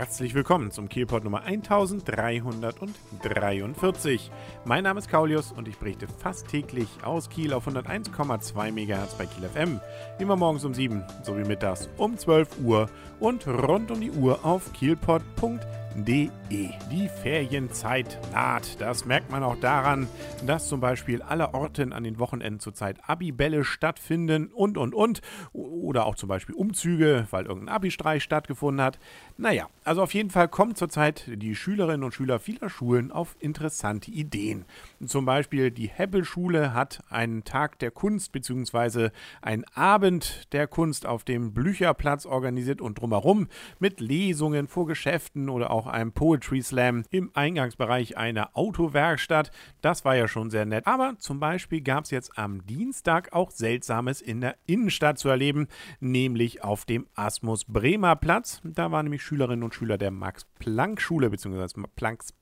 Herzlich willkommen zum Kielpot Nummer 1343. Mein Name ist Kaulius und ich berichte fast täglich aus Kiel auf 101,2 MHz bei Kiel FM. Immer morgens um 7 sowie mittags um 12 Uhr und rund um die Uhr auf kielpot.de www.ftf.de. Die Ferienzeit naht. Das merkt man auch daran, dass zum Beispiel alle Orten an den Wochenenden zurzeit Abibälle stattfinden und und und. Oder auch zum Beispiel Umzüge, weil irgendein Abi-Streich stattgefunden hat. Naja, also auf jeden Fall kommen zurzeit die Schülerinnen und Schüler vieler Schulen auf interessante Ideen. Zum Beispiel die Hebbelschule hat einen Tag der Kunst bzw. einen Abend der Kunst auf dem Blücherplatz organisiert und drumherum mit Lesungen vor Geschäften oder auch auch einem Poetry Slam im Eingangsbereich einer Autowerkstatt. Das war ja schon sehr nett. Aber zum Beispiel gab es jetzt am Dienstag auch Seltsames in der Innenstadt zu erleben, nämlich auf dem Asmus Bremer Platz. Da waren nämlich Schülerinnen und Schüler der Max-Planck-Schule bzw.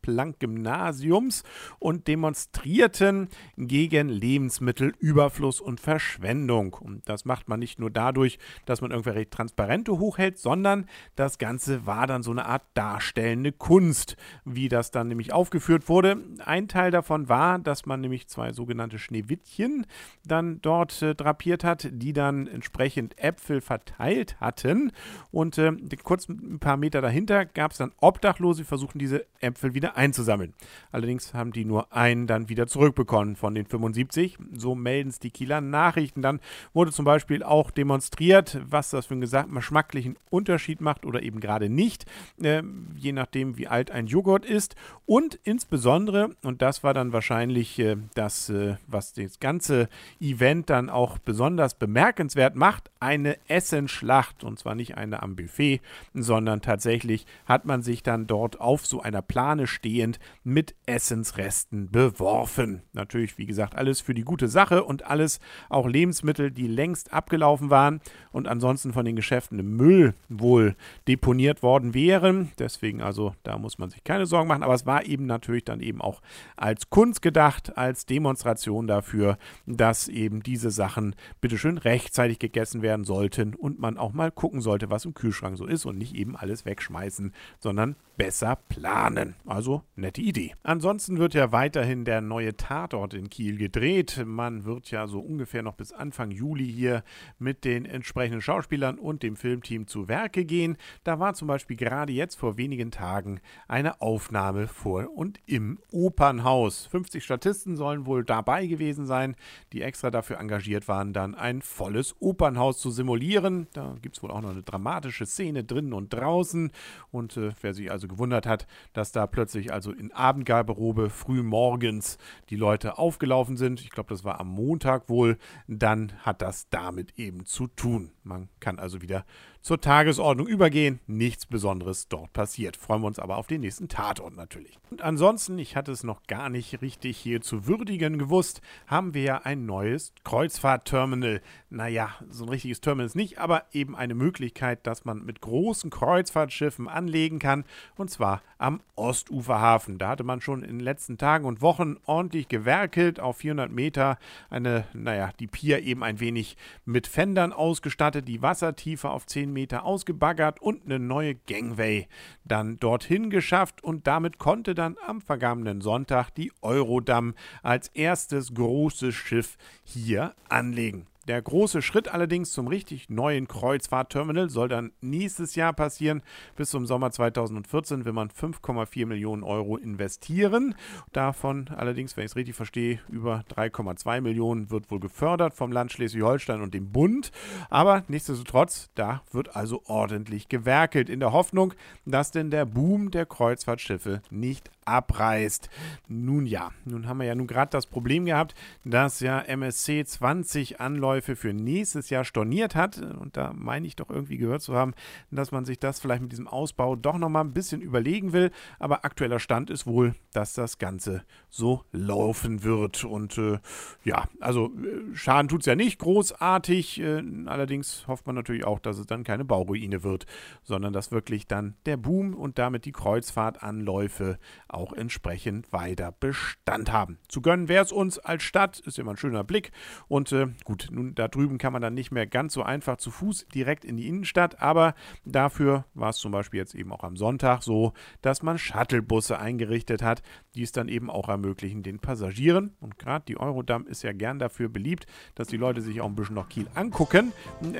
Planck-Gymnasiums und demonstrierten gegen Lebensmittelüberfluss und Verschwendung. Und das macht man nicht nur dadurch, dass man irgendwelche Transparente hochhält, sondern das Ganze war dann so eine Art Darstellung darstellende Kunst, wie das dann nämlich aufgeführt wurde. Ein Teil davon war, dass man nämlich zwei sogenannte Schneewittchen dann dort äh, drapiert hat, die dann entsprechend Äpfel verteilt hatten. Und äh, kurz ein paar Meter dahinter gab es dann Obdachlose, die versuchten diese Äpfel wieder einzusammeln. Allerdings haben die nur einen dann wieder zurückbekommen von den 75. So melden es die Kieler Nachrichten. Dann wurde zum Beispiel auch demonstriert, was das für einen geschmacklichen Unterschied macht oder eben gerade nicht. Äh, je nachdem, wie alt ein Joghurt ist. Und insbesondere, und das war dann wahrscheinlich äh, das, äh, was das ganze Event dann auch besonders bemerkenswert macht, eine Essenschlacht. Und zwar nicht eine am Buffet, sondern tatsächlich hat man sich dann dort auf so einer Plane stehend mit Essensresten beworfen. Natürlich, wie gesagt, alles für die gute Sache und alles auch Lebensmittel, die längst abgelaufen waren und ansonsten von den Geschäften im Müll wohl deponiert worden wären. Deswegen also da muss man sich keine Sorgen machen. Aber es war eben natürlich dann eben auch als Kunst gedacht, als Demonstration dafür, dass eben diese Sachen bitteschön rechtzeitig gegessen werden sollten und man auch mal gucken sollte, was im Kühlschrank so ist und nicht eben alles wegschmeißen, sondern besser planen. Also nette Idee. Ansonsten wird ja weiterhin der neue Tatort in Kiel gedreht. Man wird ja so ungefähr noch bis Anfang Juli hier mit den entsprechenden Schauspielern und dem Filmteam zu Werke gehen. Da war zum Beispiel gerade jetzt vor wenigen Tagen eine Aufnahme vor und im Opernhaus. 50 Statisten sollen wohl dabei gewesen sein, die extra dafür engagiert waren, dann ein volles Opernhaus zu simulieren. Da gibt es wohl auch noch eine dramatische Szene drinnen und draußen. Und äh, wer sich also gewundert hat, dass da plötzlich also in Abendgarderobe früh morgens die Leute aufgelaufen sind. Ich glaube, das war am Montag wohl. Dann hat das damit eben zu tun. Man kann also wieder zur Tagesordnung übergehen. Nichts Besonderes dort passiert. Freuen wir uns aber auf den nächsten Tatort natürlich. Und ansonsten, ich hatte es noch gar nicht richtig hier zu würdigen gewusst, haben wir ja ein neues Kreuzfahrtterminal. Naja, so ein richtiges Terminal ist nicht, aber eben eine Möglichkeit, dass man mit großen Kreuzfahrtschiffen anlegen kann. Und zwar am Ostuferhafen. Da hatte man schon in den letzten Tagen und Wochen ordentlich gewerkelt. Auf 400 Meter eine, naja, die Pier eben ein wenig mit Fendern ausgestattet, die Wassertiefe auf 10 Meter ausgebaggert und eine neue Gangway dann dorthin geschafft. Und damit konnte dann am vergangenen Sonntag die Eurodam als erstes großes Schiff hier anlegen. Der große Schritt allerdings zum richtig neuen Kreuzfahrtterminal soll dann nächstes Jahr passieren. Bis zum Sommer 2014 will man 5,4 Millionen Euro investieren. Davon allerdings, wenn ich es richtig verstehe, über 3,2 Millionen wird wohl gefördert vom Land Schleswig-Holstein und dem Bund. Aber nichtsdestotrotz, da wird also ordentlich gewerkelt in der Hoffnung, dass denn der Boom der Kreuzfahrtschiffe nicht abreißt. Nun ja, nun haben wir ja nun gerade das Problem gehabt, dass ja MSC 20 Anläufe für nächstes Jahr storniert hat. Und da meine ich doch irgendwie gehört zu haben, dass man sich das vielleicht mit diesem Ausbau doch nochmal ein bisschen überlegen will. Aber aktueller Stand ist wohl, dass das Ganze so laufen wird. Und äh, ja, also äh, Schaden tut es ja nicht großartig. Äh, allerdings hofft man natürlich auch, dass es dann keine Bauruine wird, sondern dass wirklich dann der Boom und damit die Kreuzfahrtanläufe auch entsprechend weiter Bestand haben. Zu gönnen wäre es uns als Stadt, ist immer ein schöner Blick. Und äh, gut, nun da drüben kann man dann nicht mehr ganz so einfach zu Fuß direkt in die Innenstadt, aber dafür war es zum Beispiel jetzt eben auch am Sonntag so, dass man Shuttlebusse eingerichtet hat, die es dann eben auch ermöglichen den Passagieren. Und gerade die Eurodam ist ja gern dafür beliebt, dass die Leute sich auch ein bisschen noch Kiel angucken,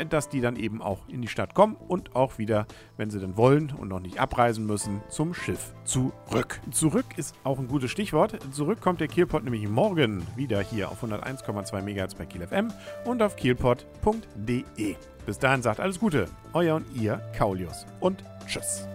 dass die dann eben auch in die Stadt kommen und auch wieder, wenn sie denn wollen und noch nicht abreisen müssen, zum Schiff zurück. Zurück ist auch ein gutes Stichwort. Zurück kommt der Kielpot nämlich morgen wieder hier auf 101,2 MHz bei Kiel FM und auf kielpot.de. Bis dahin sagt alles Gute, euer und ihr Kaulius und tschüss.